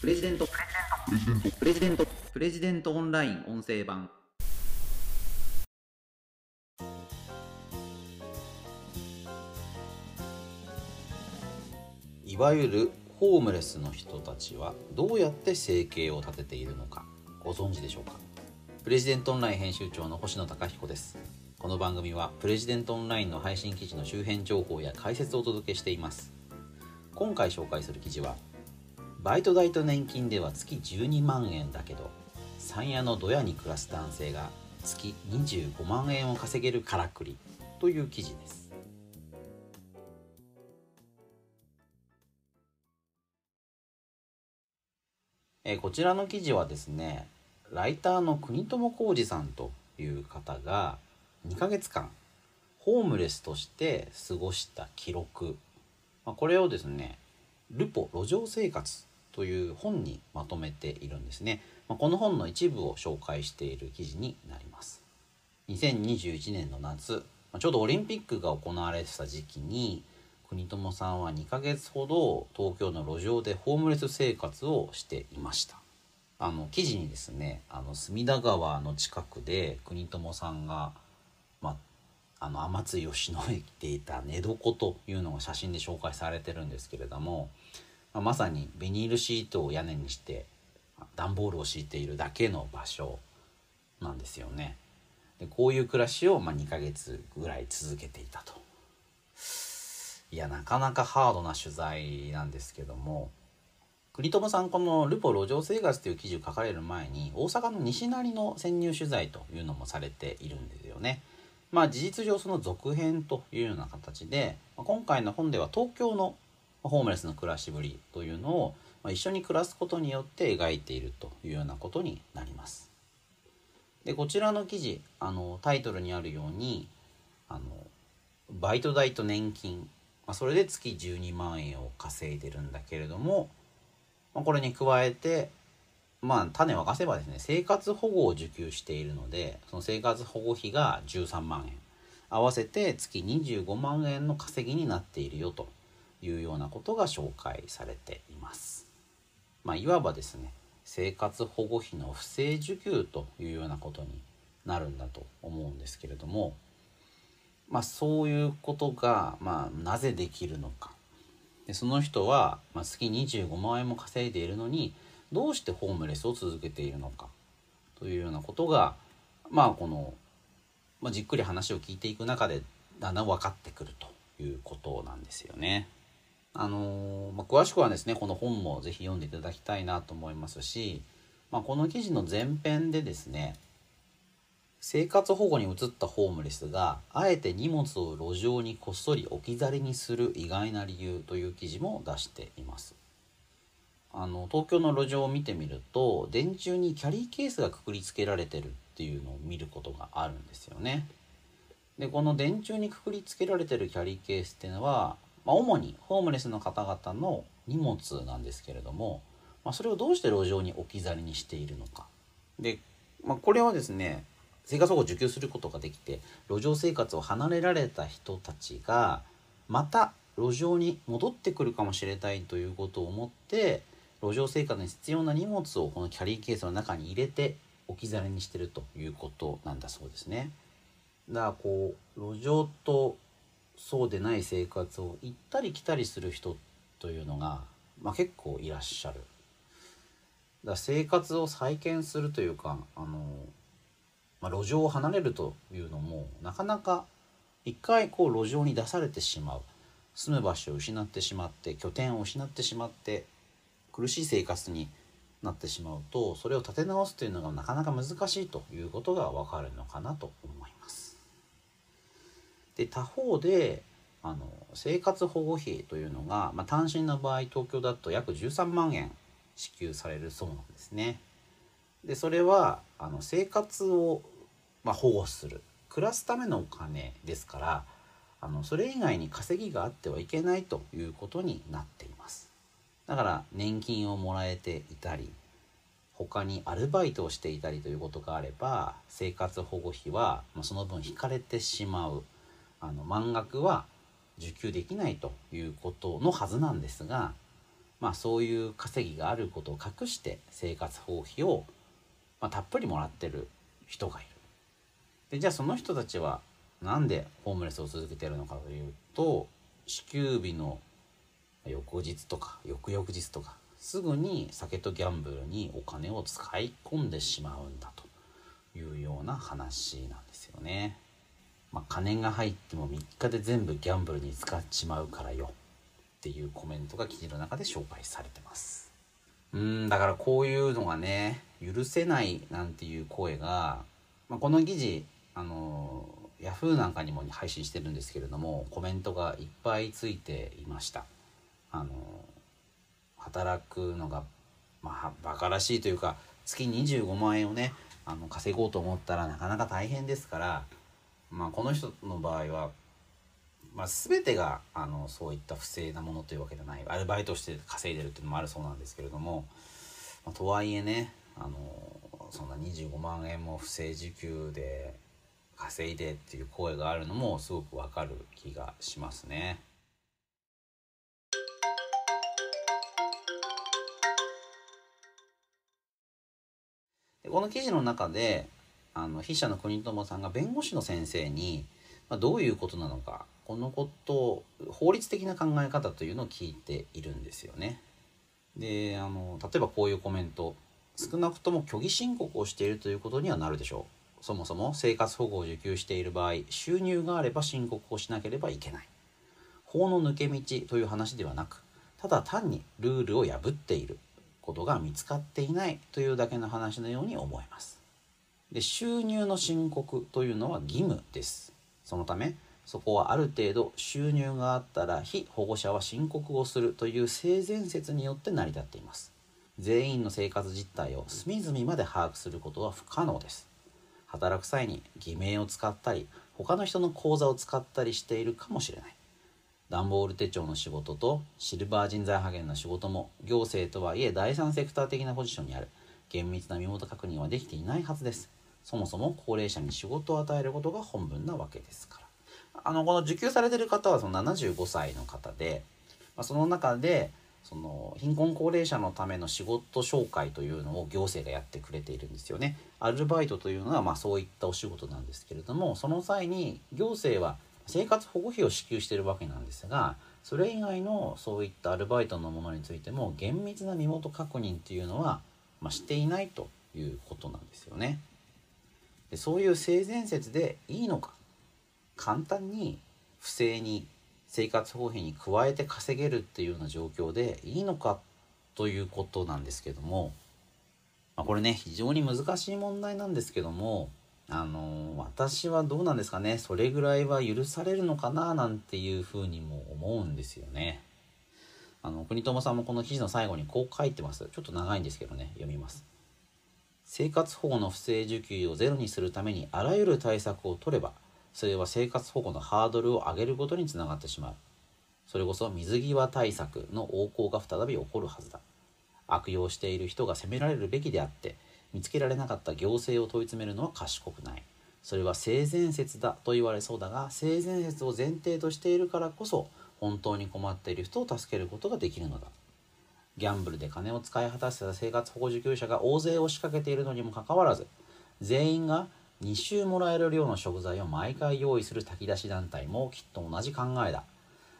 プレジデント。プレジデント。プレジデントオンライン音声版。いわゆるホームレスの人たちはどうやって生計を立てているのかご存知でしょうか？プレジデントオンライン編集長の星野貴彦です。この番組はプレジデントオンラインの配信記事の周辺情報や解説をお届けしています。今回紹介する記事はバイト代と年金では月12万円だけど山谷のドヤに暮らす男性が月25万円を稼げるからくりという記事です。えこちらの記事はですねライターの国友浩二さんという方が2ヶ月間ホームレスとして過ごした記録、まあ、これをですねルポ路上生活という本にまとめているんですね、まあ、この本の一部を紹介している記事になります。2021年の夏。ちょうどオリンピックが行われてた時期に国友さんは2ヶ月ほど東京の路上でホームレス生活をしていました。あの記事にですねあの隅田川の近くで国友さんが、まあ、あの天津吉野駅でいた寝床というのが写真で紹介されてるんですけれども、まあ、まさにビニールシートを屋根にして段ボールを敷いているだけの場所なんですよね。でこういう暮らしを、まあ、2ヶ月ぐらい続けていたと。いやなかなかハードな取材なんですけども栗友さんこの「ルポ路上生活」という記事を書かれる前に大阪の西成の潜入取材というのもされているんですよね。まあ事実上その続編というような形で今回の本では東京のホームレスの暮らしぶりというのを一緒に暮らすことによって描いているというようなことになります。でこちらの記事あのタイトルにあるようにあのバイト代と年金。まあ、それで月12万円を稼いでるんだけれども、まあ、これに加えてまあ種を明かせばですね生活保護を受給しているのでその生活保護費が13万円。合わせて月25万円の稼ぎになっているよと。いうようなことが紹介されています。まあ、いわばですね生活保護費の不正受給というようなことになるんだと思うんですけれどもまあ、そういうことが、まあ、なぜできるのかでその人は、まあ、月25万円も稼いでいるのにどうしてホームレスを続けているのかというようなことがまあこの、まあ、じっくり話を聞いていく中でだんだん分かってくるということなんですよね。あのまあ、詳しくはですねこの本も是非読んでいただきたいなと思いますし、まあ、この記事の前編でですね生活保護に移ったホームレスがあえて荷物を路上にこっそり置き去りにする意外な理由という記事も出しています。あの東京の路上を見てみると電柱にキャリーケースがくくりつけられてるっていうのを見ることがあるんですよね。でこの電柱にくくりつけられてるキャリーケースっていうのは、まあ、主にホームレスの方々の荷物なんですけれども、まあ、それをどうして路上に置き去りにしているのかで、まあ、これはですね生活保護を受給することができて路上生活を離れられた人たちがまた路上に戻ってくるかもしれないということを思って路上生活に必要な荷物をこのキャリーケースの中に入れて置き去りにしてるということなんだそうですね。だからこう路上とそうでない生活を行ったり来たりする人というのが、まあ、結構いらっしゃる。だ生活を再建するというかあのまあ、路上を離れるというのもなかなか一回こう路上に出されてしまう住む場所を失ってしまって拠点を失ってしまって苦しい生活になってしまうとそれを立て直すというのがなかなか難しいということがわかるのかなと思います。で他方であの生活保護費というのが、まあ、単身の場合東京だと約13万円支給されるそうなんですね。でそれはあの生活を、まあ、保護する。暮らすためのお金ですからあのそれ以外に稼ぎがあってはいけないということになっています。だから年金をもらえていたり他にアルバイトをしていたりということがあれば生活保護費はその分引かれてしまう。あの満額は受給できないということのはずなんですがまあそういう稼ぎがあることを隠して生活保護費を、まあ、たっぷりもらってる人がいる。でじゃあその人たちはなんでホームレスを続けてるのかというと支給日の翌日とか翌々日とかすぐに酒とギャンブルにお金を使い込んでしまうんだというような話なんですよね。まあ、金が入っても3日で全部ギャンブルに使っちまうからよっていうコメントが記事の中で紹介されてます。うんだからこういうのがね許せないなんていう声が、まあ、この記事あのヤフーなんかにも配信してるんですけれどもコメントがいっぱいついていました。あの働くのがまあバカらしいというか月25万円をねあの稼ごうと思ったらなかなか大変ですから、まあ、この人の場合は、まあ、全てがあのそういった不正なものというわけではないアルバイトして稼いでるっていうのもあるそうなんですけれども、まあ、とはいえねあのそんな25万円も不正受給で稼いでっていう声があるのもすごくわかる気がしますね。この記事の中であの筆者の国友さんが弁護士の先生に、ま、どういうことなのかこのこと法律的な考え方というのを聞いているんですよね。であの例えばこういうコメント少なくとも虚偽申告をしているということにはなるでしょうそもそも生活保護を受給している場合収入があれば申告をしなければいけない法の抜け道という話ではなくただ単にルールを破っていることが見つかっていないというだけの話のように思えます。で収入の申告というのは義務です。そのためそこはある程度収入があったら非保護者は申告をするという性善説によって成り立っています。全員の生活実態を隅々まで把握することは不可能です。働く際に偽名を使ったり他の人の口座を使ったりしているかもしれない。段ボール手帳の仕事とシルバー人材派遣の仕事も行政とはいえ第三セクター的なポジションにある厳密な身元確認はできていないはずですそもそも高齢者に仕事を与えることが本分なわけですからあのこの受給されてる方はその75歳の方で、まあ、その中でその貧困高齢者のための仕事紹介というのを行政がやってくれているんですよね。アルバイトというのはまあそういったお仕事なんですけれどもその際に行政は生活保護費を支給しているわけなんですがそれ以外のそういったアルバイトのものについても厳密な身元確認っていうのは、まあ、していないということなんですよね。でそういう性善説でいいのか簡単に不正に生活保護費に加えて稼げるっていうような状況でいいのかということなんですけども、まあ、これね非常に難しい問題なんですけどもあの私はどうなんですかねそれぐらいは許されるのかななんていうふうにも思うんですよね。あの国友さんもこの記事の最後にこう書いてます。ちょっと長いんですけどね読みます。生活保護の不正受給をゼロにするためにあらゆる対策を取ればそれは生活保護のハードルを上げることにつながってしまう。それこそ水際対策の横行が再び起こるはずだ。悪用している人が責められるべきであって見つけられなかった行政を問い詰めるのは賢くないそれは性善説だと言われそうだが性善説を前提としているからこそ本当に困っている人を助けることができるのだギャンブルで金を使い果たした生活保護受給者が大勢押しかけているのにもかかわらず全員が2週もらえる量の食材を毎回用意する炊き出し団体もきっと同じ考えだ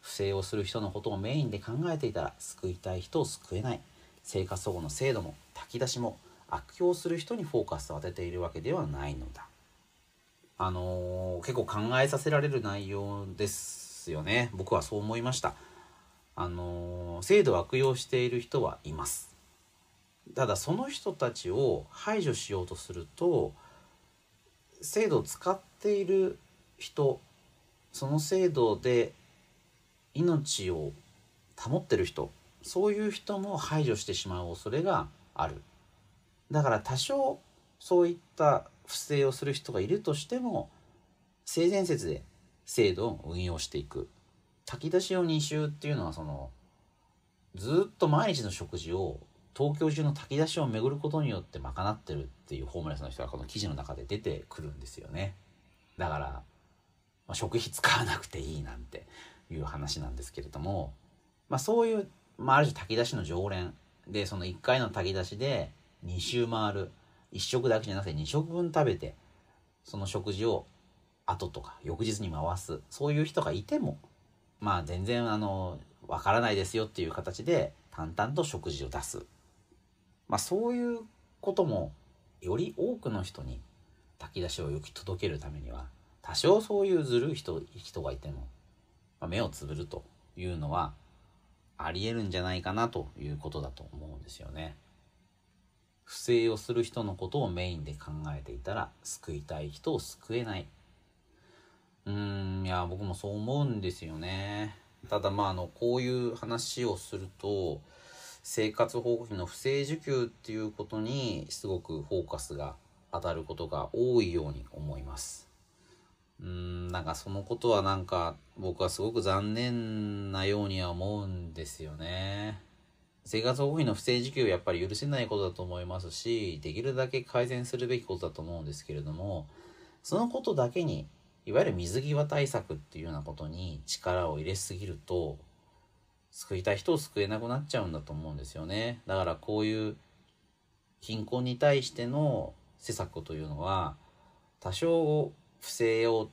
不正をする人のことをメインで考えていたら救いたい人を救えない生活保護の制度も炊き出しも悪用する人にフォーカスを当てているわけではないのだ。あのー、結構考えさせられる内容ですよね。僕はそう思いました。あの、制度を悪用している人はいます。ただその人たちを排除しようとすると制度を使っている人その制度で命を保ってる人そういう人も排除してしまう恐れがあるだから多少そういった不正をする人がいるとしても性善説で制度を運用していく炊き出しを2週っていうのはそのずっと毎日の食事を東京中の炊き出しを巡ることによって賄ってるっていうホームレスの人がこの記事の中で出てくるんですよね。だから、まあ、食費使わなくていいなんていう話なんですけれども、まあ、そういうまあ、ある種炊き出しの常連でその1回の炊き出しで2周回る。1食だけじゃなくて2食分食べてその食事を後とか翌日に回す。そういう人がいてもまあ全然あのわからないですよっていう形で淡々と食事を出す、まあ、そういうこともより多くの人に炊き出しを行き届けるためには多少そういうずるい人人がいても、まあ、目をつぶるというのはありえるんじゃないかなということだと思うんですよね。不正をする人のことをメインで考えていたら救いたい人を救えない。うん、いや、僕もそう思うんですよね。ただまあ、あの、こういう話をすると、生活保護費の不正受給っていうことにすごくフォーカスが当たることが多いように思います。うん、なんかそのことはなんか僕はすごく残念なようには思うんですよね。生活保護費の不正受給はやっぱり許せないことだと思いますし、できるだけ改善するべきことだと思うんですけれども、そのことだけに、いわゆる水際対策っていうようなことに力を入れすぎると、救いたい人を救えなくなっちゃうんだと思うんですよね。だからこういう貧困に対しての施策というのは、多少不正を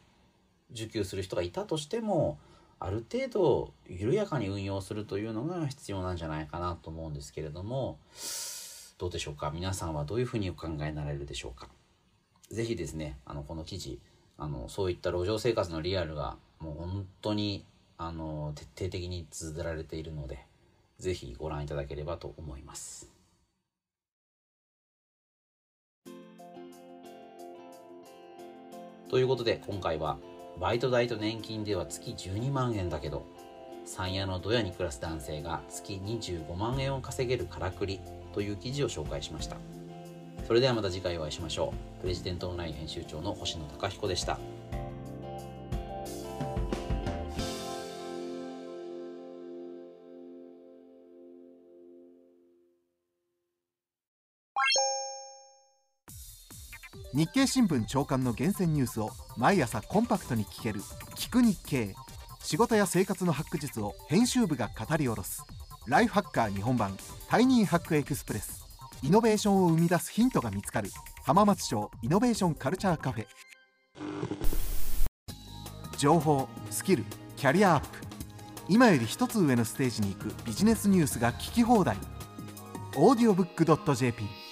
受給する人がいたとしても、ある程度緩やかに運用するというのが必要なんじゃないかなと思うんですけれども、どうでしょうか？皆さんはどういうふうにお考えになられるでしょうか？ぜひですね、あの、この記事、あの、そういった路上生活のリアルが、もう本当に、あの、徹底的に綴られているので、ぜひご覧いただければと思います。ということで、今回は、バイト代と年金では月12万円だけど、山谷のドヤに暮らす男性が月25万円を稼げるからくりという記事を紹介しました。それではまた次回お会いしましょう。プレジデントオンライン編集長の星野貴彦でした。日経新聞長官の厳選ニュースを毎朝コンパクトに聞ける「聞く日経」仕事や生活のハック術を編集部が語り下ろすライフハッカー日本版タイニーハックエクスプレスイノベーションを生み出すヒントが見つかる。浜松町イノベーションカルチャーカフェ。情報スキルキャリアアップ。今より一つ上のステージに行くビジネスニュースが聞き放題。audiobook.jp